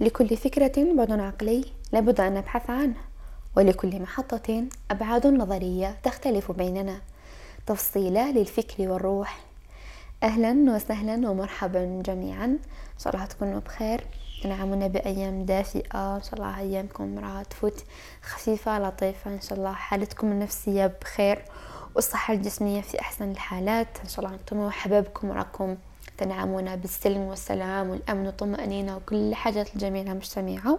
لكل فكرة بعد عقلي لابد أن نبحث عنه ولكل محطة أبعاد نظرية تختلف بيننا. تفصيلة للفكر والروح. أهلا وسهلا ومرحبا جميعا. إن شاء الله تكونوا بخير. تنعمون بأيام دافئة. إن شاء الله أيامكم راح تفوت خفيفة لطيفة. إن شاء الله حالتكم النفسية بخير والصحة الجسمية في أحسن الحالات. إن شاء الله أنتم وحبابكم راكم تنعمون بالسلم والسلام والأمن والطمأنينة وكل الحاجات الجميلة مجتمعة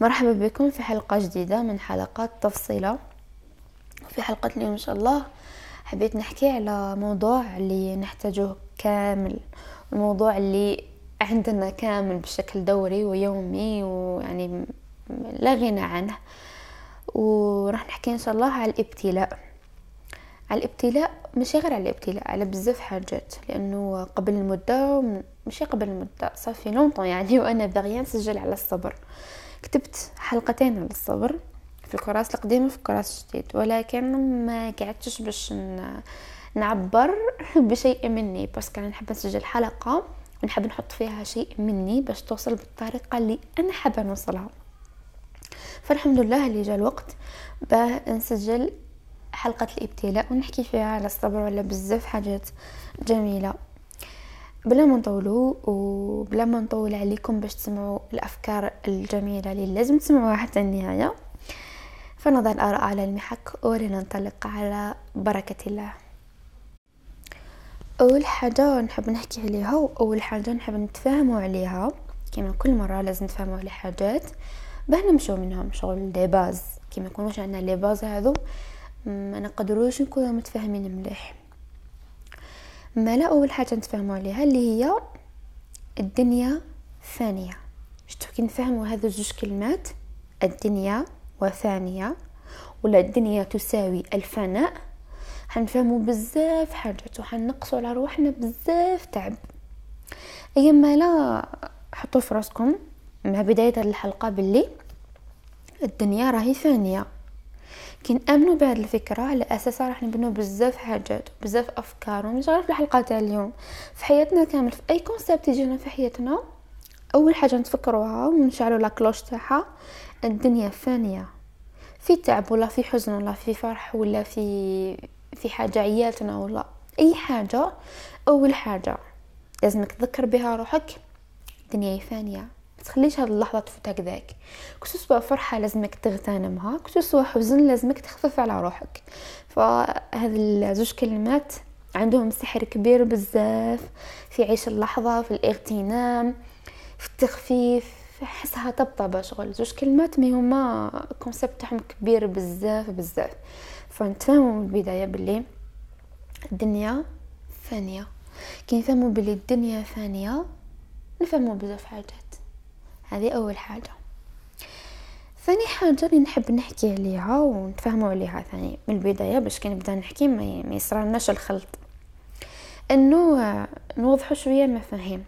مرحبا بكم في حلقة جديدة من حلقات تفصيلة. في حلقة اليوم إن شاء الله حبيت نحكي على موضوع اللي نحتاجه كامل الموضوع اللي عندنا كامل بشكل دوري ويومي ويعني لا غنى عنه. وراح نحكي إن شاء الله على الابتلاء. على الابتلاء ماشي غير على الابتلاء على بزاف حاجات لأنه قبل المدة ماشي قبل المدة صافي لونطون يعني وأنا باغيه نسجل على الصبر. كتبت حلقتين على الصبر في الكراس القديم وفي الكراس الجديد ولكن ما قعدتش باش نعبر بشيء مني بس كان نحب نسجل حلقة ونحب نحط فيها شيء مني باش توصل بالطريقة اللي أنا حابة نوصلها. فالحمد لله اللي جاء الوقت باه نسجل حلقة الإبتلاء ونحكي فيها على الصبر ولا بزاف حاجات جميلة. بلا ما نطولوا وبلا ما نطول عليكم باش تسمعوا الأفكار الجميلة اللي لازم تسمعوها حتى النهاية. فنضع الآراء على المحك ولننطلق على بركة الله. أول حاجة نحب نحكي عليها وأول حاجة نحب نتفاهموا عليها. كما كل مرة لازم نتفاهموا على حاجات. باه نمشوا منهم شغل les bases. كما يكونوش عندنا les bases هذو ما نقدروش نكونوا متفاهمين مليح. مالا أول حاجة نتفاهموا عليها اللي هي الدنيا فانية. شتو كي نفهموا هذو جوج كلمات؟ الدنيا وفانية. ولا الدنيا تساوي الفناء. حنفهموا بزاف حاجات وحنقصوا على روحنا بزاف تعب. ايما لا حطوا في راسكم مع بداية هذه الحلقة باللي الدنيا راهي فانية. كي نامنوا بهذه الفكرة على اساسها راح نبنوا بزاف حاجات وبزاف أفكار ومش غير في الحلقة تاع اليوم. في حياتنا كامل في أي كونسيبت يجينا في حياتنا أول حاجة نتفكروها ونشعلوا لا كلوش تاعها الدنيا فانية. في تعب ولا في حزن ولا في فرح ولا في في حاجة عيالتنا ولا أي حاجة أول حاجة لازمك تذكر بها روحك الدنيا فانية. تخليش هاد اللحظة تفوت هكذاك كنتو soit فرحة لازمك تغتنمها كنتو soit حزن لازمك تخفف على روحك. فهاد الزوج كلمات عندهم سحر كبير بزاف في عيش اللحظة في الاغتنام في التخفيف حسها طبطبة شغل. زوج كلمات mais هما concept تاعهم كبير بزاف بزاف. فنتفاهموا من البداية باللي الدنيا فانية. كي نفهموا باللي الدنيا فانية نفهموا بزاف حاجات. هذه أول حاجة. ثاني حاجة اللي نحب نحكي عليها ونتفهموا عليها ثاني من البداية باش كي نبدأ نحكي ما يصرالناش الخلط. إنه نوضحوا شوية المفاهيم.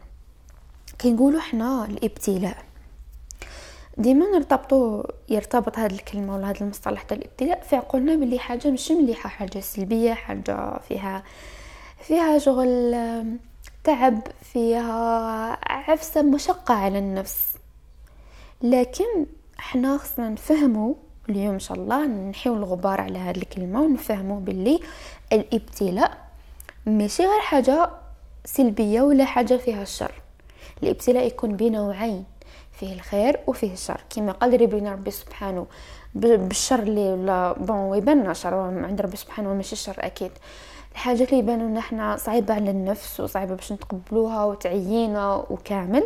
كي نقولوا إحنا الإبتلاء. ديما نرتبطوا يرتبط هذه الكلمة ولا هذا المصطلح تاع الإبتلاء في عقولنا بلي حاجة مش مليحة حاجة سلبية حاجة فيها فيها شغل تعب فيها عفسة مشقة على النفس. لكن إحنا خصنا نفهموا اليوم إن شاء الله نحيو الغبار على هذه الكلمة ونفهموا باللي الإبتلاء ماشي غير حاجة سلبية ولا حاجة فيها الشر. الإبتلاء يكون بنوعين فيه الخير وفيه الشر. كما قال ربنا ربي سبحانه بالشر اللي ولا بون يبان شر عند ربي سبحانه ماشي الشر أكيد. الحاجات اللي يبانوا لنا إحنا صعيبة على النفس وصعيبة باش نتقبلوها وتعيينا وكامل.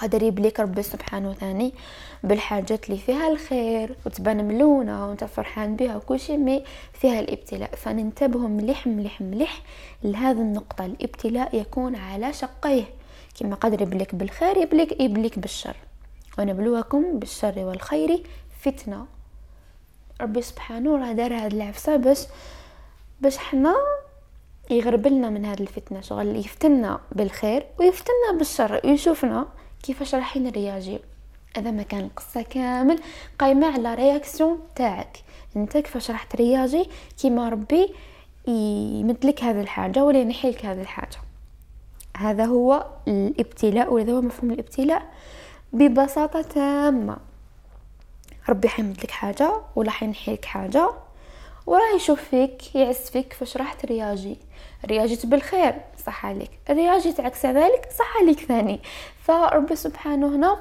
قادر يبليك ربي سبحانه ثاني بالحاجات اللي فيها الخير وتبان ملونة وانت فرحان بها وكل شيء مي فيها الابتلاء. فننتبه مليح مليح مليح لهذه النقطة. الابتلاء يكون على شقيه. كما قادر يبليك بالخير يبليك يبليك بالشر. ونبلوكم بالشر والخير فتنة. ربي سبحانه راه دار هاد العفسة باش باش حنا يغربلنا من هذه الفتنة. شغل يفتنا بالخير ويفتنا بالشر. ويشوفنا كيفاش راح نرياجي هذا ما كان القصة كامل. قايمة على réaction تاعك. أنت كيفاش راح ترياجي كيما ربي يمدلك هذه الحاجة ولا ينحيلك هذه الحاجة. هذا هو الابتلاء وهذا هو مفهوم الابتلاء ببساطة تامة. ربي حيمد لك حاجة ولا حينحي لك حاجة وراه يشوف فيك يعس فيك فاش راح ترياجي رياجيت بالخير صح عليك. رياجيت عكس ذلك صح عليك ثاني. فربي سبحانه هنا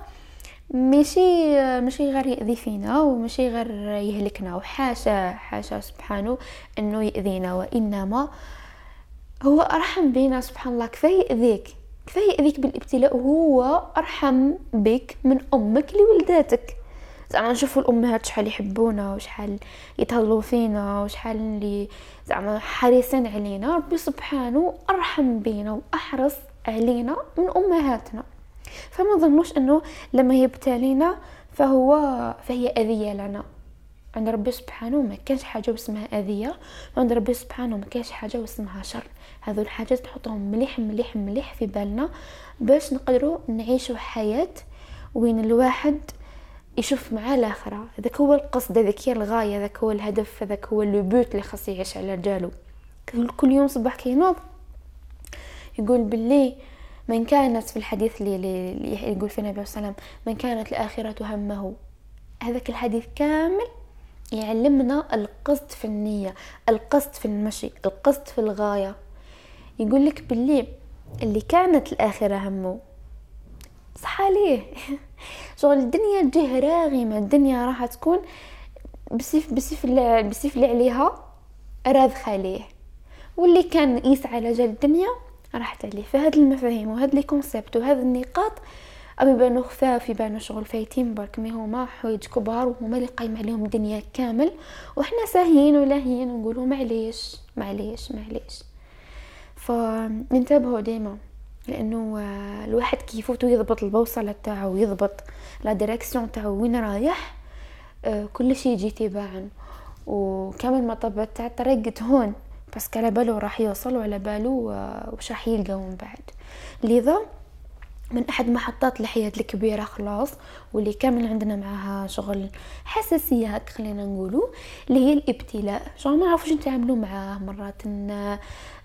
ماشي ماشي غير يأذي فينا وماشي غير يهلكنا وحاشا حاشا سبحانه إنه يأذينا وإنما هو أرحم بينا سبحان الله. كفايه يأذيك؟ كفايه يأذيك بالابتلاء؟ وهو أرحم بك من أمك لولداتك. زعما نشوفوا الأمهات شحال يحبونا وشحال يتهلاو فينا وشحال اللي زعما حريصين علينا. ربي سبحانه أرحم بينا وأحرص علينا من أمهاتنا. فما ظنوش انه لما يبتلينا فهو فهي أذية لنا. عند ربي سبحانه ما كانش حاجة اسمها أذية وعند ربي سبحانه ما كانش حاجة اسمها شر. هذو الحاجات نحطهم مليح مليح مليح في بالنا باش نقدروا نعيشوا حياة وين الواحد يشوف مع الآخرة. هذاك هو القصد هذاك هي الغاية هذاك هو الهدف هذاك هو لو بوت اللي خاص يعيش على رجالو كل يوم صباح كينوض يقول باللي من كانت في الحديث اللي, يقول في النبي صلى الله عليه وسلم من كانت الآخرة همه. هذاك الحديث كامل يعلمنا القصد في النية القصد في المشي القصد في الغاية. يقول لك باللي اللي كانت الآخرة همه. صح عليه شغل الدنيا تجيه راغمة الدنيا راح تكون بسيف بسيف بسيف اللي عليها راذخة ليه؟ واللي كان يسعى على جال الدنيا راحت عليه فهاد المفاهيم وهاد les concepts وهاد النقاط أو يبانو خفاف يبانو شغل فايتين برك mais هما حوايج كبار وهما اللي قايم عليهم الدنيا كامل. وحنا ساهيين ولاهيين ونقولوا معليش معليش معليش. فانتبهوا ديما لأنه الواحد كيفوت ويضبط البوصلة تاعو ويضبط لا ديريكسيون تاعو وين رايح كل شيء يجي تباعا. وكامل مطبات تاع الطريق هون بس على بالو راح يوصل وعلى بالو وش راح يلقى من بعد. لذا من أحد محطات الحياة الكبيرة خلاص واللي كامل عندنا معها شغل حساسيات خلينا نقولوا اللي هي الإبتلاء. شغل ما نعرفوش نتعاملوا معاه. مرات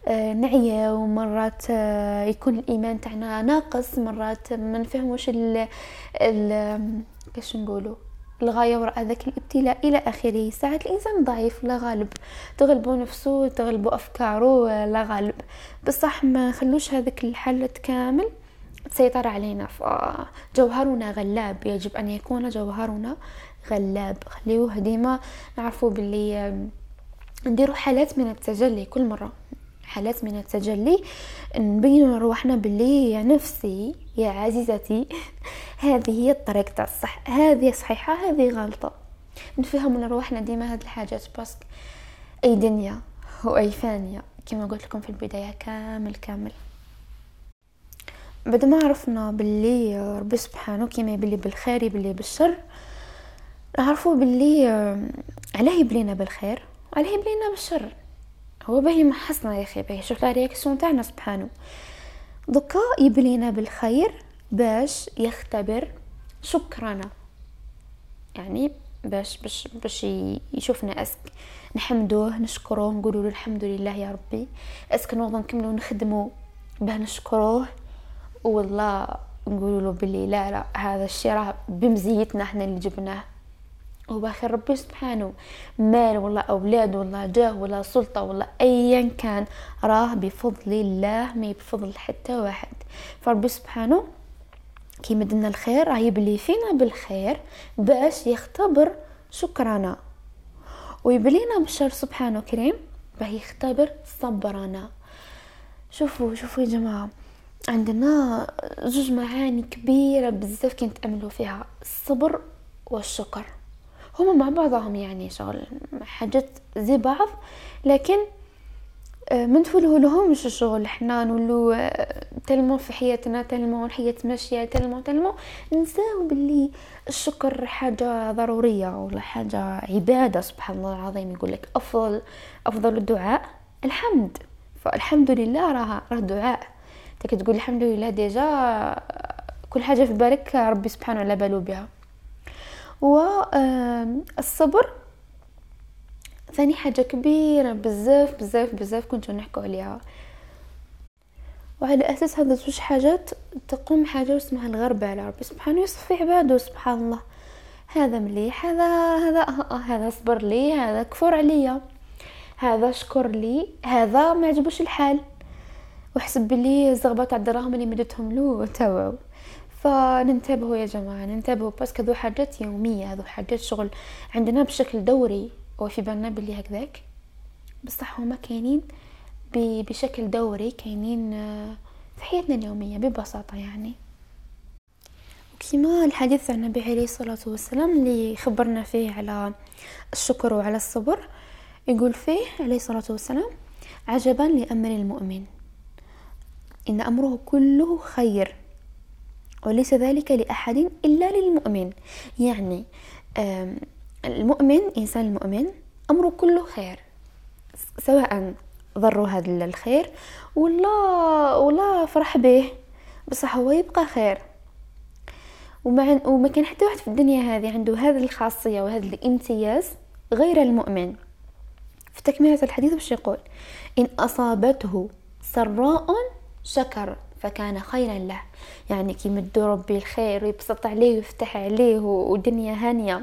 آه، نعيا ومرات آه، يكون الإيمان تاعنا ناقص. مرات ما نفهموش ال ال كاش نقولوا؟ الغاية وراء ذاك الابتلاء إلى آخره. ساعات الإنسان ضعيف لا غالب. تغلبوا نفسه تغلبوا أفكاره لا غالب. بصح ما خلوش هذاك الحالة كامل تسيطر علينا. فجوهرنا غلاب. يجب أن يكون جوهرنا غلاب. خليوه ديما نعرفوا باللي نديروا حالات من التجلي كل مرة. حالات من التجلي نبين لروحنا باللي يا نفسي يا عزيزتي هذه هي الطريق تاع الصح. هذه صحيحة هذه غلطة. نفهم لروحنا ديما هاد الحاجات باسك أي دنيا وأي فانية. كما قلت لكم في البداية كامل كامل. بعد ما عرفنا باللي ربي سبحانه كيما يبلي بالخير يبلي بالشر نعرفوا باللي علاه يبلينا بالخير وعلاه يبلينا بالشر. هو باهي ما حسنا يا أخي باهي شوف لا رياكسيون تاعنا سبحانه. دوكا يبلينا بالخير باش يختبر شكرنا يعني باش باش باش يشوفنا أسك. نحمدوه نشكروه نقولوا له الحمد لله يا ربي. أسك نوض نكملوا نخدموا باه نشكروه. والله نقولوا له باللي لا لا هذا الشيء راه بمزيتنا إحنا اللي جبناه. وباخر ربي سبحانه مال ولا أولاد ولا جاه ولا سلطة ولا أيا كان راه بفضل الله ما بفضل حتى واحد. فربي سبحانه كي مدنا الخير راه يبلي فينا بالخير باش يختبر شكرنا. ويبلينا بالشر سبحانه كريم باه يختبر صبرنا. شوفوا شوفوا يا جماعة عندنا جوج معاني كبيرة بزاف كي نتأملوا فيها الصبر والشكر. هما مع بعضهم يعني شغل حاجات زي بعض لكن آه، تفوله لهم مش الشغل. إحنا نولو آه، تلمو في حياتنا تلمو الحياة ماشية تلمو تلمو. نساو باللي الشكر حاجة ضرورية ولا حاجة عبادة سبحان الله العظيم. يقول لك أفضل أفضل الدعاء الحمد. فالحمد لله راه راه دعاء. تقول الحمد لله ديجا كل حاجة في بالك ربي سبحانه على بالو بها. والصبر ثاني حاجة كبيرة بزاف بزاف بزاف كنتو نحكو عليها. وعلى أساس هذا زوج حاجات تقوم حاجة اسمها الغربة على ربي. سبحانه يصفي عباده سبحان الله. هذا مليح هذا هذا هذا صبر لي هذا كفر عليا. هذا شكر لي هذا ما عجبوش الحال. وحسب بلي الزغبة تاع الدراهم اللي مدتهم له تاوعو فننتبهوا يا جماعة ننتبهوا بس كذو حاجات يومية هذو حاجات شغل عندنا بشكل دوري وفي بالنا بلي هكذاك. بصح هما كاينين بشكل دوري كاينين آه، في حياتنا اليومية ببساطة يعني. كما الحديث عن النبي عليه الصلاة والسلام اللي خبرنا فيه على الشكر وعلى الصبر يقول فيه عليه الصلاة والسلام عجبا لأمر المؤمن إن أمره كله خير. وليس ذلك لأحد إلا للمؤمن. يعني المؤمن إنسان المؤمن أمره كله خير سواء ضروا هذا الخير ولا ولا فرح به بصح هو يبقى خير. ومع وما كان حتى واحد في الدنيا هذه عنده هذه الخاصية وهذا الامتياز غير المؤمن. في تكملة الحديث باش يقول إن أصابته سراء شكر. فكان خيرا له. يعني كي ربي الخير ويبسط عليه ويفتح عليه ودنيا هانية.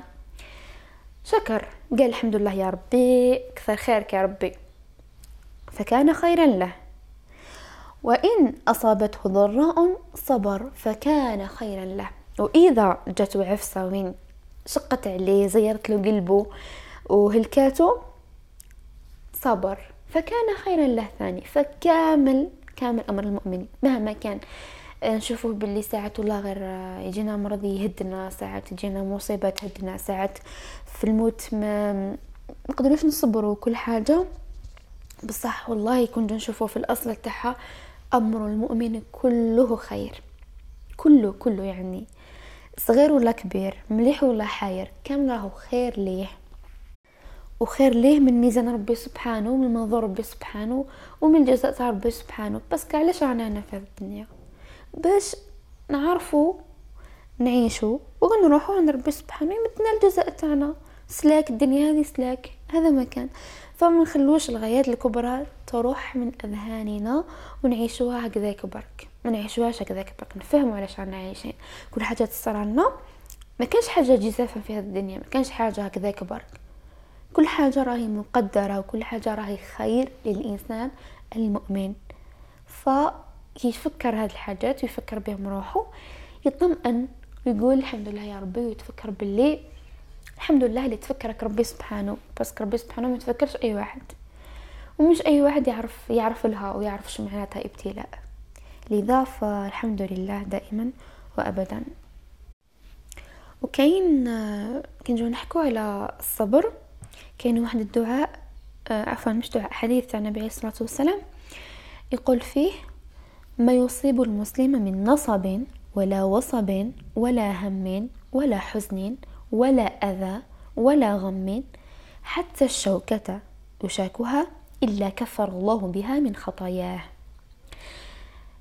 شكر. قال الحمد لله يا ربي كثر خيرك يا ربي. فكان خيرا له. وإن أصابته ضراء صبر فكان خيرا له. وإذا جاته عفسة وين شقت عليه زيرت له قلبه وهلكاته صبر. فكان خيرا له ثاني. فكامل كامل أمر المؤمن مهما كان نشوفوه باللي ساعات والله غير يجينا مرض يهدنا ساعات يجينا مصيبة تهدنا ساعات في الموت. ما نقدروش نصبروا كل حاجة. بصح والله كنت نشوفه في الأصل تاعها أمر المؤمن كله خير. كله كله يعني. صغير ولا كبير مليح ولا حاير كامل راهو خير ليه؟ وخير ليه من ميزان ربي سبحانه ومن منظور ربي سبحانه ومن الجزاء تاع ربي سبحانه؟ بس علاش رانا هنا في الدنيا؟ باش نعرفوا نعيشوا ونروحوا عند ربي سبحانه يمدنا الجزاء تاعنا. سلاك الدنيا هذه سلاك. هذا مكان فما نخلوش الغايات الكبرى تروح من أذهاننا ونعيشوها هكذاك برك. ما نعيشوهاش هكذاك برك. نفهموا علاش رانا عايشين. كل حاجة تصير لنا. ما كانش حاجة جزافة في هذه الدنيا. ما كانش حاجة هكذاك برك. كل حاجة راهي مقدرة وكل حاجة راهي خير للإنسان المؤمن. ف يفكر هذه الحاجات ويفكر بهم روحه يطمئن ويقول الحمد لله يا ربي ويتفكر باللي الحمد لله اللي تفكرك ربي سبحانه بس ربي سبحانه ما تفكرش أي واحد. ومش أي واحد يعرف يعرف لها ويعرف شو معناتها ابتلاء. لذا فالحمد لله دائما وابدا. وكاين كي نجو نحكو على الصبر. كاين واحد الدعاء عفوا مش دعاء حديث تاع النبي عليه الصلاة والسلام يقول فيه ما يصيب المسلم من نصب ولا وصب ولا هم ولا حزن ولا أذى ولا غم حتى الشوكة يشاكها إلا كفر الله بها من خطاياه.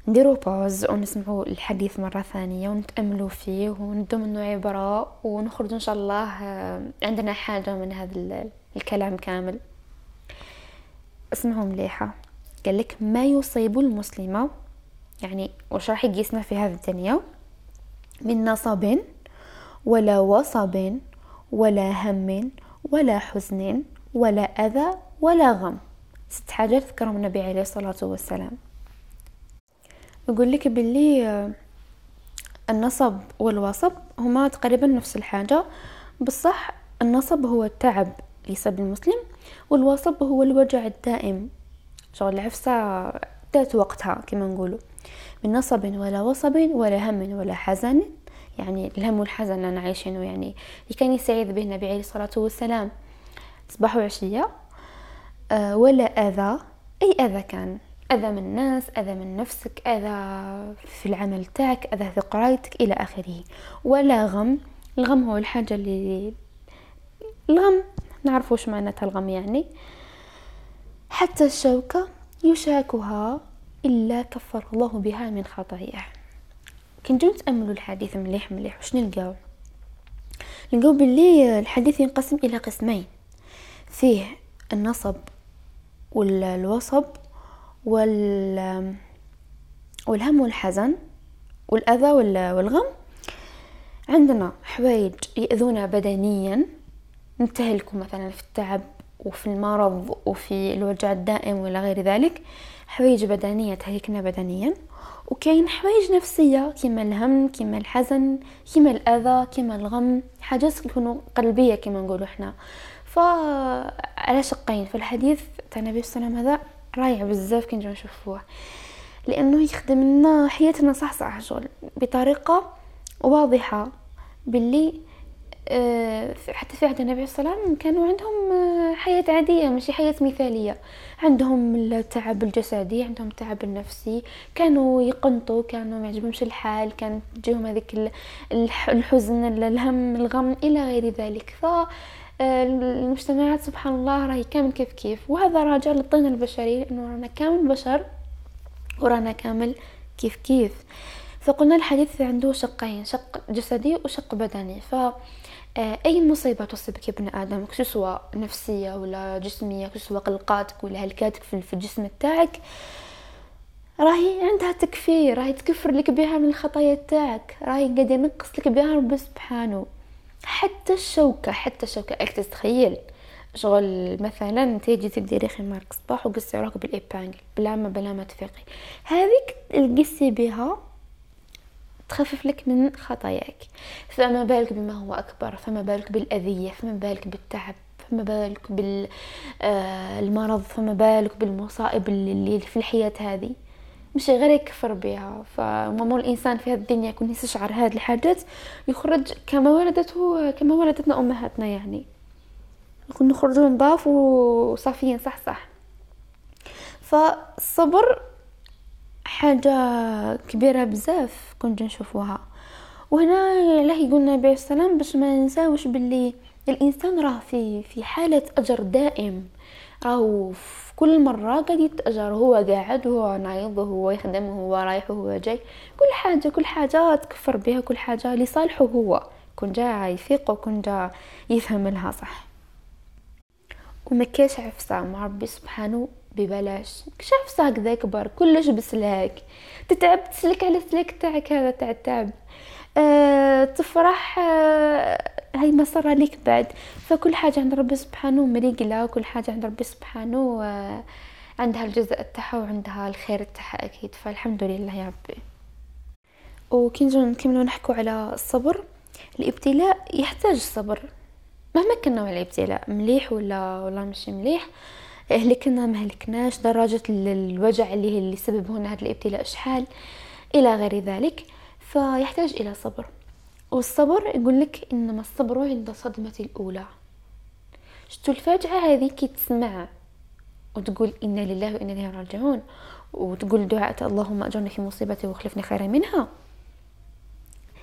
نديرو باوز ونسمعوا الحديث مرة ثانية ونتأملوا فيه وندو منه عبرة ونخرج إن شاء الله آه، عندنا حاجة من هذا الكلام كامل. اسمعوا مليحة. قال لك ما يصيب المسلمة يعني وش راح يقيسنا في هذه الدنيا؟ من نصب ولا وصب ولا هم ولا حزن ولا أذى ولا غم. ست حاجات ذكرهم النبي عليه الصلاة والسلام. يقول لك باللي آه، النصب والوصب هما تقريبا نفس الحاجة بصح النصب هو التعب يصيب المسلم والوصب هو الوجع الدائم شغل العفسة ذات وقتها كما نقولوا. من نصب ولا وصب ولا هم ولا حزن يعني الهم والحزن أنا عايشينه يعني اللي كان يستعيذ به النبي عليه الصلاة والسلام. صباح وعشية أه ولا أذى أي أذى كان. أذى من الناس أذى من نفسك أذى في العمل تاعك أذى في قرايتك إلى آخره. ولا غم. الغم هو الحاجة اللي الغم نعرف وش معناتها الغم يعني. حتى الشوكة يشاكها إلا كفر الله بها من خطاياه. كي نجيو نتأملوا الحديث مليح مليح. وش نلقاو؟ نلقاو باللي الحديث ينقسم إلى قسمين. فيه النصب والوصب وال والهم والحزن والأذى والغم. عندنا حوايج يأذونا بدنيا. نتهلك مثلا في التعب وفي المرض وفي الوجع الدائم ولا غير ذلك. حوايج بدنية تهلكنا بدنيا. وكاين حوايج نفسية كما الهم كما الحزن كما الأذى كما الغم. حاجات يكونوا قلبية كما نقولوا إحنا. فعلى شقين في الحديث تاع النبي صلى الله عليه وسلم هذا؟ رايع بزاف كي نجيو نشوفوه. لأنه يخدم لنا حياتنا صح صح شغل بطريقة واضحة. باللي آه، حتى في عهد النبي صلى الله عليه وسلم كانوا عندهم آه، حياة عادية ماشي حياة مثالية. عندهم التعب الجسدي عندهم التعب النفسي. كانوا يقنطوا كانوا ما يعجبهمش الحال كانت تجيهم هذيك الحزن الهم الغم إلى غير ذلك. ف المجتمعات سبحان الله راهي كامل كيف كيف. وهذا راجع للطين البشري إنه رانا كامل بشر ورانا كامل كيف كيف. فقلنا الحديث عنده شقين شق جسدي وشق بدني. ف آه، أي مصيبة تصيبك ابن آدم سواء نفسية ولا جسمية سواء قلقاتك ولا هلكاتك في الجسم تاعك راهي عندها تكفير راهي تكفر لك بها من الخطايا تاعك راهي قاعد ينقص لك بها ربي سبحانه. حتى الشوكة حتى الشوكة. اك تتخيل شغل مثلا تيجي تديري خمارك صباح وقصي روحك بالإبانجل بلا ما بلا ما تفيقي. هذيك القصي بها تخفف لك من خطاياك. فما بالك بما هو أكبر فما بالك بالأذية فما بالك بالتعب فما بالك بالمرض آه، فما بالك بالمصائب اللي في الحياة هذه. مش غير يكفر بها. فمامو الإنسان في هذه الدنيا يكون يستشعر هذه الحاجات يخرج كما ولدته كما ولدتنا أمهاتنا يعني. يكون نخرج نضاف وصافيين صح صح. فالصبر حاجة كبيرة بزاف كنت نشوفوها. وهنا علاه يقولنا النبي السلام باش ما نساوش باللي الإنسان راه في في حالة أجر دائم راهو كل مرة قاعد يتأجر هو قاعد وهو نايض وهو يخدم وهو رايح وهو جاي. كل حاجة كل حاجة تكفر بها كل حاجة لصالحه هو. كون جا يفيق وكون جا يفهم لها صح. وما كاش عفسة مع ربي سبحانه ببلاش. كش عفسة هكذا كبر كلش بسلاك. تتعب تسلك على السلك تاعك هذا تاع التعب أه تفرح أه هاي مسرة ليك بعد. فكل حاجة عند ربي سبحانه مريقلة وكل حاجة عند ربي سبحانه عندها الجزء تاعها وعندها الخير تاعها أكيد. فالحمد لله يا ربي. وكي نجو نكملو نحكو على الصبر. الإبتلاء يحتاج الصبر مهما كان نوع الإبتلاء مليح ولا ولا مش مليح هلكنا ما هلكناش درجة الوجع اللي اللي سبب هنا هذا الإبتلاء شحال إلى غير ذلك. فيحتاج إلى صبر. والصبر يقول لك إنما الصبر عند الصدمه الأولى. شتو الفاجعة هذه؟ كي تسمع وتقول إنا لله وأنا إليه راجعون وتقول دعاء اللهم اجرني في مصيبتي واخلفني خيرا منها.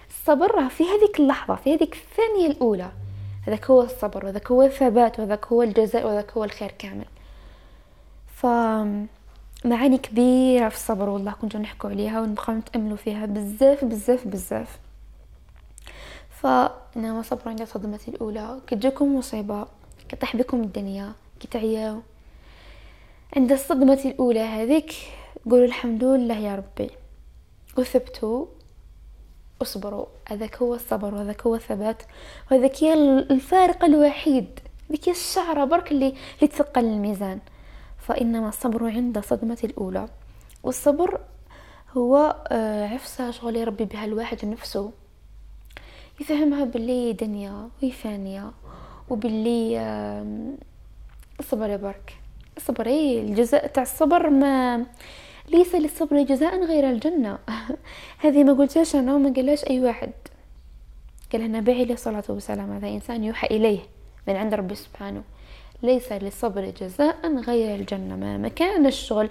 الصبر في هذيك اللحظة في هذيك الثانية الأولى. هذاك هو الصبر وذاك هو الثبات وذاك هو الجزاء وذاك هو الخير كامل. ف معاني كبيرة في الصبر والله كنت نحكوا عليها ونبقاو نتأملوا فيها بزاف بزاف بزاف. فإنما صبر عند الصدمة الأولى. كتجيكم مصيبة كطيح بكم الدنيا كتعياو عند الصدمة الأولى هذيك قولوا الحمد لله يا ربي. وثبتوا اصبروا. هذاك هو الصبر وهذاك هو الثبات وهذاك هي الفارق الوحيد. ذيك الشعرة برك اللي اللي تثقل الميزان. فإنما الصبر عند الصدمة الأولى. والصبر هو آه، عفسة شغل يربي بها الواحد نفسه. يفهمها باللي دنيا وهي فانية وباللي الصبر يا برك. صبري الجزاء تاع الصبر ما ليس للصبر جزاء غير الجنة. هذه ما قلتهاش أنا وما قالهاش أي واحد. قالها النبي عليه الصلاة والسلام. هذا إنسان يوحى إليه من عند ربي سبحانه. ليس للصبر جزاء غير الجنة. ما كان الشغل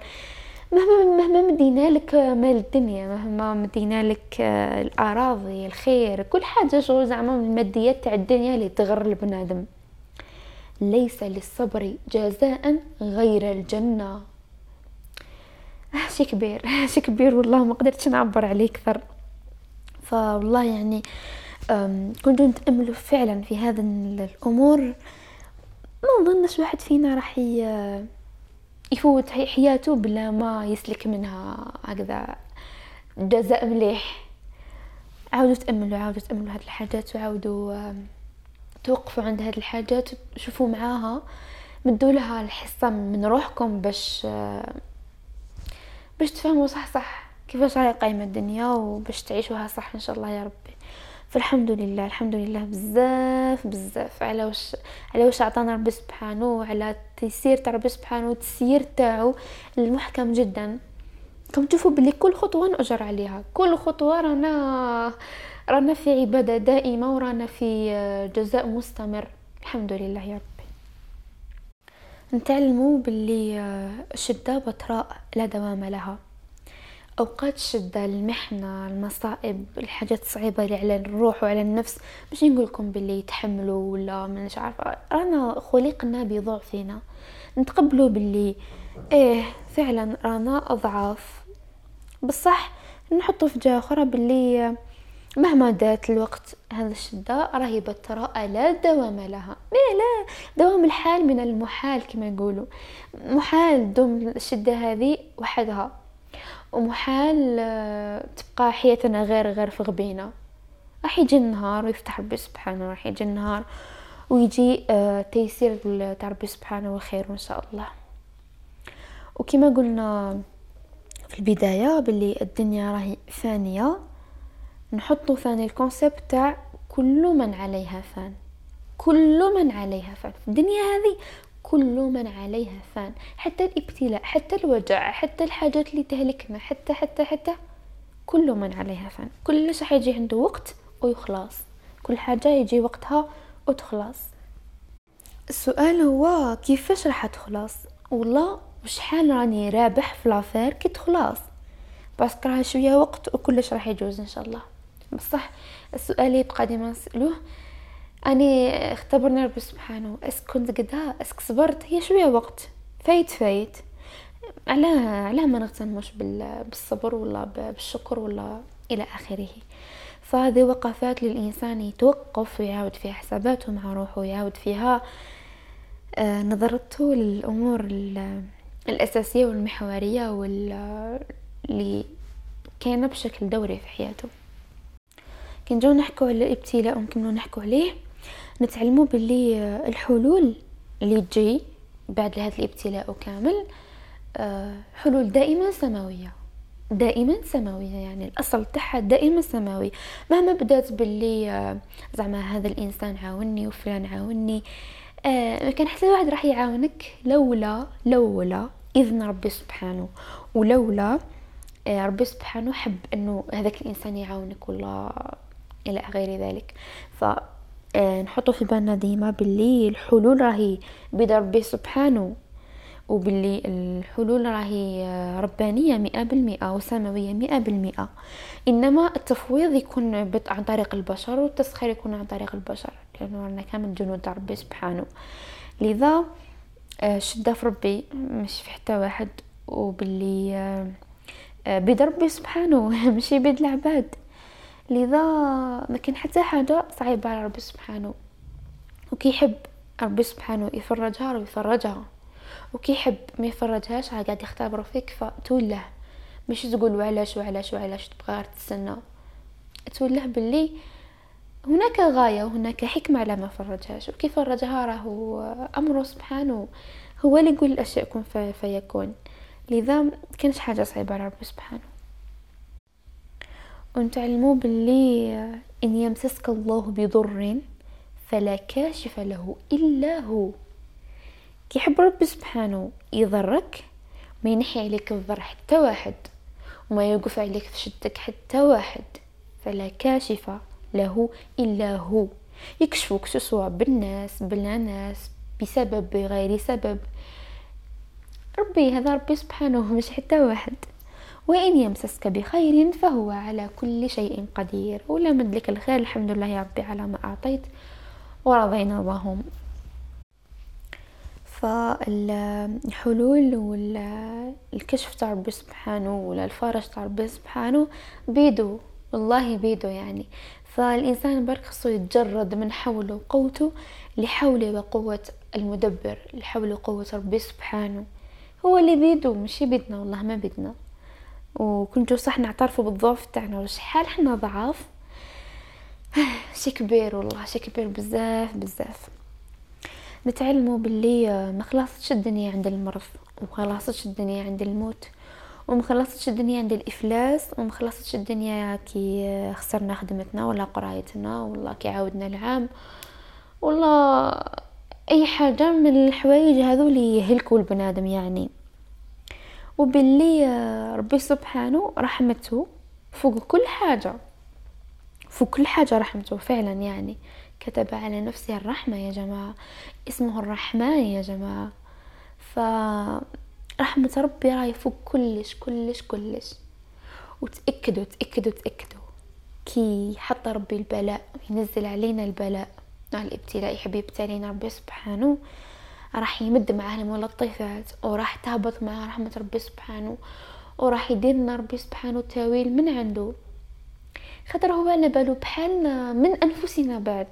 مهما مهما مدينا لك مال الدنيا مهما مدينا لك الأراضي الخير كل حاجة شغل زعما من الماديات تاع الدنيا اللي تغر البنادم. ليس للصبر جزاء غير الجنة. آه، شي كبير شي كبير والله ما قدرتش نعبر عليه أكثر. فوالله يعني كنت نتأملوا فعلا في هذا الأمور. ما نظنش واحد فينا راح يفوت حياته بلا ما يسلك منها هكذا. جزاء مليح. عاودوا تأملوا عاودوا تأملوا هاد الحاجات وعاودوا توقفوا عند هاد الحاجات شوفوا معاها. مدوا لها الحصة من روحكم باش باش تفهموا صح صح كيفاش راهي قايمة الدنيا وباش تعيشوها صح إن شاء الله يا ربي فالحمد لله الحمد لله بزاف بزاف. على واش على واش عطانا ربي سبحانه وعلى التيسير تاع ربي سبحانه والتسيير تاعو المحكم جدا. كم تشوفوا بلي كل خطوة نؤجر عليها. كل خطوة رانا رانا في عبادة دائمة ورانا في جزاء مستمر. الحمد لله يا ربي. نتعلموا باللي الشده بطراء لا دوام لها. أوقات الشده المحنة المصائب الحاجات الصعيبة اللي على الروح وعلى النفس. مش نقول لكم باللي يتحملوا ولا مش عارفة. رانا خلقنا بضعفنا نتقبلوا باللي إيه فعلا رانا أضعاف. بصح نحطوا في جهة أخرى باللي مهما دات الوقت هذا الشدة راهي بطراء لا دوام لها. لا لا دوام الحال من المحال كما يقولوا. محال دوم الشدة هذه وحدها. ومحال آه، تبقى حياتنا غير غير في غبينة. راح يجي النهار ويفتح ربي سبحانه راح يجي النهار ويجي آه، تيسير تاع ربي سبحانه وخير إن شاء الله. وكما قلنا في البداية باللي الدنيا راهي فانية نحطو ثاني الكونسيبت تاع كل من عليها فان. كل من عليها فان. الدنيا هذه كل من عليها فان. حتى الإبتلاء حتى الوجع حتى الحاجات اللي تهلكنا حتى حتى حتى كل من عليها فان. كلش راح يجي عنده وقت ويخلص. كل حاجة يجي وقتها وتخلص. السؤال هو كيفاش راح تخلص؟ والله وشحال راني رابح في l'affaire كي تخلص. parce que راه شوية وقت وكلش راح يجوز إن شاء الله. بصح السؤال يبقى ديما نسألوه أني اختبرني ربي سبحانه. est-ce que كنت قدها est-ce que صبرت. هي شوية وقت. فايت فايت. على على ما نغتنموش بالصبر ولا بالشكر ولا إلى آخره. فهذه وقفات للإنسان يتوقف ويعاود فيها حساباته مع روحه ويعاود فيها آه، نظرته للأمور الأساسية والمحورية واللي كاينة بشكل دوري في حياته. كنجو نحكو على الابتلاء ونكملو نحكو عليه. نتعلموا باللي الحلول اللي تجي بعد هذا الابتلاء كامل آه، حلول دائما سماوية. دائما سماوية يعني الأصل تاعها دائما سماوي. مهما بدات باللي آه، زعما هذا الإنسان عاوني وفلان عاوني آه كان حتى واحد راح يعاونك. لولا لولا إذن ربي سبحانه. ولولا ربي سبحانه حب أنه هذاك الإنسان يعاونك ولا إلى غير ذلك. ف نحطو في بالنا ديما باللي الحلول راهي بيد ربي سبحانه وباللي الحلول راهي آه، ربانية مئة بالمئة وسماوية مئة بالمئة. إنما التفويض يكون عن طريق البشر والتسخير يكون عن طريق البشر لأنه رانا كامل جنود ربي سبحانه. لذا آه، شدة في ربي مش في حتى واحد وباللي بيد ربي سبحانه ماشي بيد العباد. لذا ما كان حتى حاجة صعيبة على ربي سبحانه. وكي يحب ربي سبحانه يفرجها راه يفرجها. وكي يحب ما يفرجهاش راه قاعد يختبر فيك فتوله مش تقول وعلاش وعلاش وعلاش تبغى غير تستنى. توله باللي هناك غاية وهناك حكمة على ما فرجهاش. وكي فرجها راهو أمره سبحانه هو اللي يقول الأشياء كن فيكون. لذا كانش حاجة صعيبة على ربي سبحانه. ونتعلموا باللي إن يمسسك الله بضر فلا كاشف له إلا هو. كي يحب ربي سبحانه يضرك ما ينحي عليك الضر حتى واحد وما يوقف عليك في شدك حتى واحد فلا كاشف له إلا هو. يكشفوك سواء بالناس بلا ناس بسبب بغير سبب. ربي هذا ربي سبحانه مش حتى واحد. وإن يمسسك بخير فهو على كل شيء قدير. ولا مدلك الخير الحمد لله يا ربي على ما أعطيت ورضينا اللهم فالحلول والكشف تاع ربي سبحانه ولا الفرج تاع ربي سبحانه بيدو. والله بيدو يعني. فالإنسان برك خصو يتجرد من حوله وقوته لحول وقوة المدبر لحول وقوة ربي سبحانه. هو اللي بيدو مش بيدنا والله ما بيدنا. وكنتو صح نعترفوا بالضعف تاعنا وشحال حنا ضعاف؟ شي كبير والله شي كبير بزاف بزاف. نتعلموا باللي ما خلصتش الدنيا عند المرض وما خلصتش الدنيا عند الموت وما خلصتش الدنيا عند الإفلاس وما خلصتش الدنيا كي خسرنا خدمتنا ولا قرايتنا ولا كي عاودنا العام. ولا أي حاجة من الحوايج هذو اللي يهلكوا البنادم يعني. وباللي ربي سبحانه رحمته فوق كل حاجة. فوق كل حاجة رحمته فعلا يعني. كتب على نفسه الرحمة يا جماعة. اسمه الرحمن يا جماعة. ف رحمة ربي راهي فوق كلش كلش كلش. وتأكدوا تأكدوا تأكدوا. كي حط ربي البلاء ينزل علينا البلاء. الابتلاء يحب يبتلينا ربي سبحانه. راح يمد معاه الملطفات وراح تهبط معاه رحمة ربي سبحانه وراح يديرنا ربي سبحانه تاويل من عنده. خاطر هو على بالو بحالنا من أنفسنا بعد.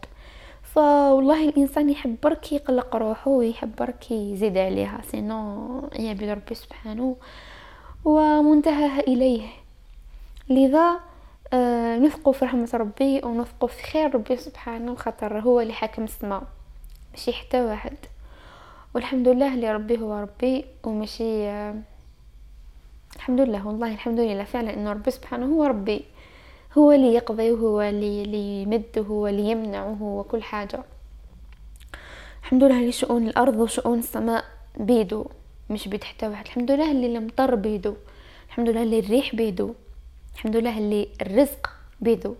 فوالله الإنسان يحب برك يقلق روحه ويحب برك يزيد عليها. سينو يعبد ربي سبحانه ومنتهاها إليه. لذا آه نثقوا في رحمة ربي ونثقوا في خير ربي سبحانه خاطر هو اللي حاكم السماء ماشي حتى واحد. والحمد لله اللي ربي هو ربي وماشي آه الحمد لله والله الحمد لله فعلا إنه ربي سبحانه هو ربي. هو اللي يقضي وهو اللي يمد وهو اللي يمنع وهو كل حاجة. الحمد لله لشؤون الأرض وشؤون السماء بيدو مش بيد حتى واحد. الحمد لله اللي المطر بيدو الحمد لله اللي الريح بيدو الحمد لله اللي الرزق بيدو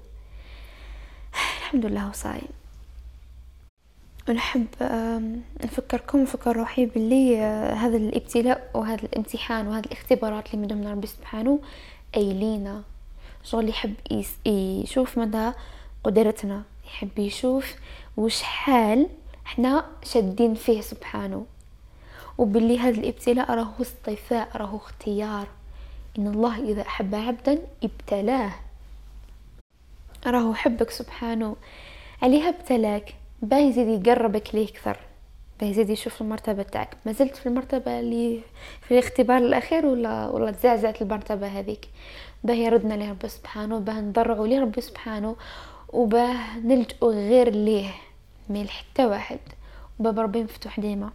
الحمد لله وصاي ونحب نفكركم نفكر روحي باللي آه، هذا الابتلاء وهذا الامتحان وهذا الاختبارات اللي مدمنا ربي سبحانه أي لينا. شغل يحب يشوف مدى قدرتنا. يحب يشوف وش حال إحنا شادين فيه سبحانه وباللي هذا الابتلاء راهو أصطفاء راهو اختيار. إن الله إذا أحب عبدا ابتلاه. راهو حبك سبحانه عليها ابتلاك. باه يزيد يقربك ليه أكثر؟ باه يزيد يشوف المرتبة تاعك ما زلت في المرتبة اللي في الاختبار الأخير ولا ولا تزعزعت المرتبة هذيك؟ باه يردنا لربي سبحانه باه نضرعوا ليه ربي سبحانه وباه نلجؤوا غير ليه ميل حتى واحد. وباب ربي مفتوح ديما.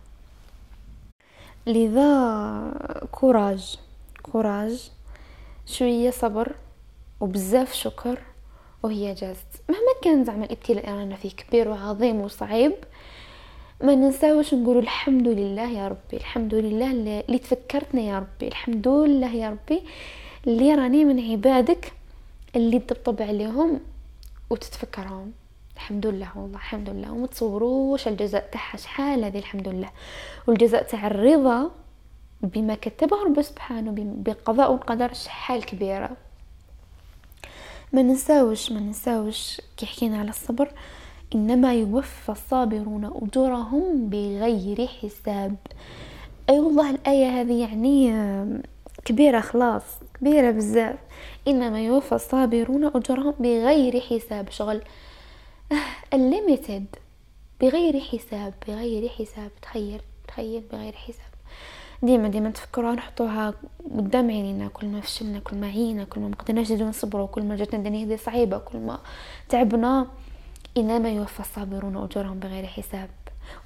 لذا كوراج. كوراج. شوية صبر وبزاف شكر. وهي جازت مهما كان زعما الابتلاء اللي رانا فيه كبير وعظيم وصعيب ما ننساوش نقولوا الحمد لله يا ربي الحمد لله اللي تفكرتنا يا ربي الحمد لله يا ربي اللي راني من عبادك اللي تطبطب عليهم وتتفكرهم. الحمد لله والله الحمد لله. وما تصوروش الجزاء تاعها شحال هذه الحمد لله. والجزاء تاع الرضا بما كتبه رب سبحانه بالقضاء والقدر شحال كبيرة. ما ننساوش ما ننساوش كي حكينا على الصبر إنما يوفى الصابرون أجورهم بغير حساب. أي أيوة والله الآية هذه يعني كبيرة خلاص كبيرة بزاف. إنما يوفى الصابرون أجرهم بغير حساب. شغل الليميتد بغير حساب بغير حساب. تخيل تخيل بغير حساب. ديما ديما نتفكروها نحطوها قدام عينينا كل ما فشلنا كل ما عينا كل ما مقدرناش نزيدو نصبروا كل ما جاتنا الدنيا هذه صعيبة كل ما تعبنا إنما يوفى الصابرون أجورهم بغير حساب.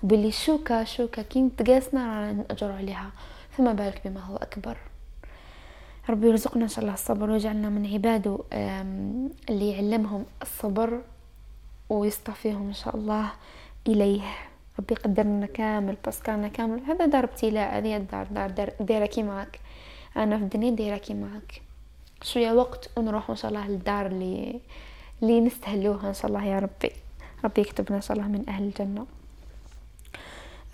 وباللي شوكة شوكة كي تقاسنا رانا نأجر عليها. فما بالك بما هو أكبر. ربي يرزقنا إن شاء الله الصبر ويجعلنا من عباده اللي يعلمهم الصبر ويصطفيهم إن شاء الله إليه. ربي يقدرنا كامل باسكالنا كامل. هذا دار ابتلاء هذه دار, دار دايرة كي معك أنا في الدنيا دايرة كي معك شوية وقت ونروح إن شاء الله للدار اللي اللي نستهلوها إن شاء الله يا ربي. ربي يكتبنا إن شاء الله من أهل الجنة.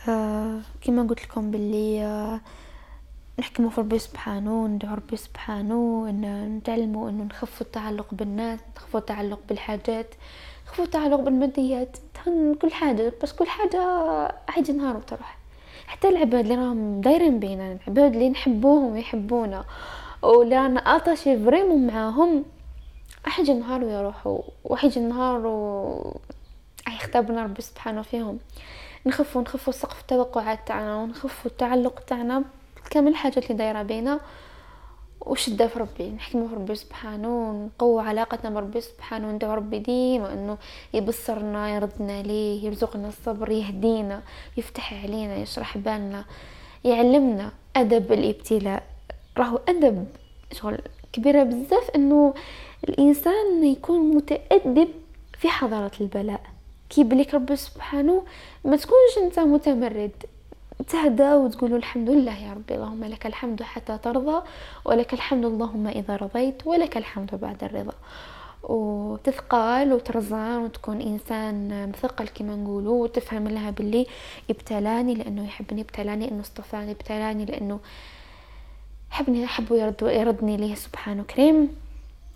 آه كما قلت لكم باللي آه نحكموا في ربي سبحانه وندعو ربي سبحانه ان نتعلموا إنه نخفوا التعلق بالناس نخفوا التعلق بالحاجات. نخفوا التعلق بالماديات كل حاجة بس كل حاجة عيد نهار وتروح. حتى العباد اللي راهم دايرين بينا العباد اللي نحبوهم ويحبونا واللي رانا اطاشي فريمون معاهم احيجي نهار ويروحوا وحيجي النهار و يختبرنا ربي سبحانه فيهم. نخفوا نخفوا سقف التوقعات تاعنا ونخفوا التعلق تاعنا كامل الحاجات اللي دايرة بينا. وشدة في ربي نحكمه في ربي سبحانه ونقوى علاقتنا بربي سبحانه وندعو ربي ديما إنه يبصرنا يردنا ليه يرزقنا الصبر يهدينا يفتح علينا يشرح بالنا يعلمنا أدب الإبتلاء. راهو أدب شغل كبيرة بزاف إنه الإنسان يكون متأدب في حضرة البلاء. كي بليك ربي سبحانه ما تكونش انت متمرد. تهدى وتقول الحمد لله يا ربي اللهم لك الحمد حتى ترضى ولك الحمد اللهم إذا رضيت ولك الحمد بعد الرضا. وتثقل وترزان وتكون إنسان مثقل كما نقولوا وتفهم لها باللي ابتلاني لأنه يحبني ابتلاني إنه اصطفاني ابتلاني لأنه حبني حبه يرد يردني ليه سبحانه كريم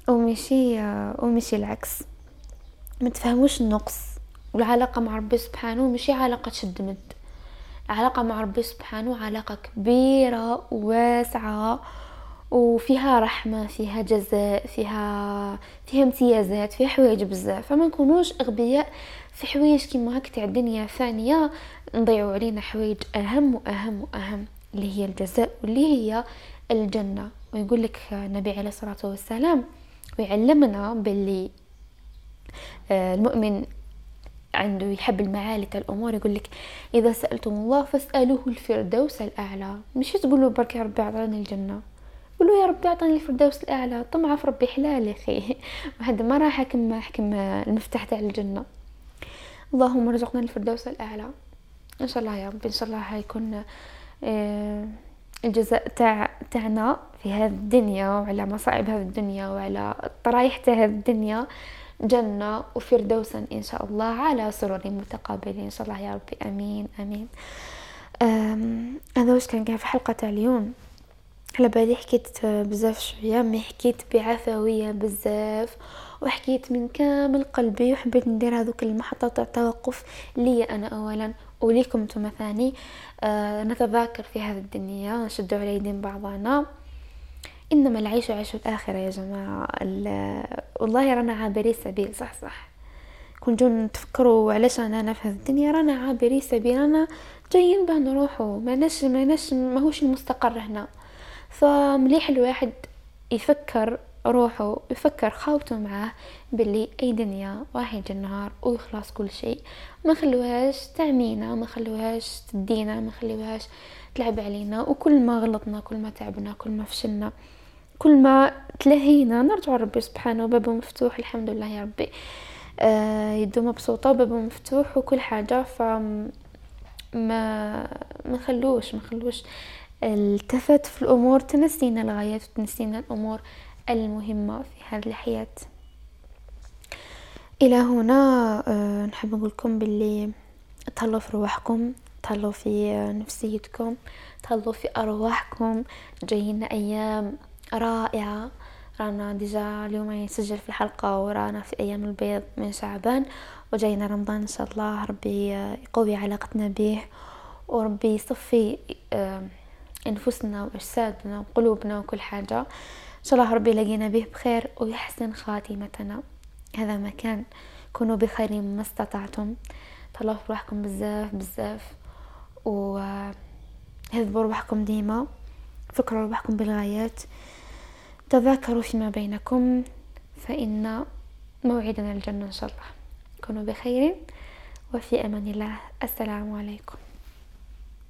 ومشي ومشي العكس. ما تفهموش النقص. والعلاقة مع ربي سبحانه مشي علاقة شد مد. العلاقة مع ربي سبحانه علاقة كبيرة وواسعة وفيها رحمة فيها جزاء فيها فيها امتيازات فيها حوايج بزاف. فما نكونوش أغبياء في حوايج كيما هاك تاع الدنيا ثانية نضيعوا علينا حوايج أهم وأهم وأهم اللي هي الجزاء واللي هي الجنة. ويقول لك النبي عليه الصلاة والسلام ويعلمنا باللي آه، المؤمن عنده يحب المعالي تاع الأمور يقول لك إذا سألتم الله فاسألوه الفردوس الأعلى. مش تقولوا برك يا ربي أعطاني الجنة؟ قولوا يا ربي أعطاني الفردوس الأعلى طمع في ربي حلال يا أخي. وهذا ما راح حكم حكم المفتاح تاع الجنة. اللهم ارزقنا الفردوس الأعلى. إن شاء الله يا ربي إن شاء الله حيكون آه، الجزاء تاع تاعنا في هذه الدنيا وعلى مصائب هذه الدنيا وعلى الطرايح تاع هذه الدنيا. جنة وفردوسا إن شاء الله على سرور متقابلين. إن شاء الله يا ربي. أمين أمين. هذا واش كان في حلقة تاع اليوم. على بالي حكيت بزاف شوية مي حكيت بعفوية بزاف وحكيت من كامل قلبي وحبيت ندير هذوك المحطة تاع التوقف لي أنا اولا وليكم نتوما ثاني. آه نتذاكر في هذه الدنيا نشدوا على يدين بعضنا. إنما العيش عيش الاخره يا جماعة. والله رانا عابري سبيل صح صح. كنتو نتفكروا علاش أنا في هذه الدنيا؟ رانا عابري سبيل. رانا جايين باه نروحوا ماناش ماناش ماهوش المستقر هنا. فمليح الواحد يفكر روحه يفكر خاوته معاه باللي أي دنيا واحد النهار ويخلص كل شيء. ما خلوهاش تعمينا ما خلوهاش تدينا ما خلوهاش تلعب علينا. وكل ما غلطنا كل ما تعبنا كل ما فشلنا. كل ما تلهينا نرجع ربي سبحانه بابه مفتوح الحمد لله يا ربي. آه يدو مبسوطة وبابه مفتوح وكل حاجة ف ما ما خلوش ما خلوش التفت في الأمور تنسينا الغايات وتنسينا الأمور المهمة في هذه الحياة. إلى هنا أه نحب نقولكم باللي تهلاو في رواحكم تهلاو في نفسيتكم تهلاو في أرواحكم. جايين أيام رائعة. رانا ديجا اليوم يسجل في الحلقة ورانا في أيام البيض من شعبان. وجاينا رمضان إن شاء الله ربي يقوي علاقتنا به وربي يصفي آه، أنفسنا وأجسادنا وقلوبنا وكل حاجة. إن شاء الله ربي يلاقينا به بخير ويحسن خاتمتنا. هذا ما كان. كونوا بخير ما استطعتم. تهلاو في روحكم بزاف بزاف و هذبوا روحكم ديما. فكروا روحكم بالغايات. تذاكروا فيما بينكم فإن موعدنا الجنة إن شاء الله. كونوا بخير وفي أمان الله. السلام عليكم.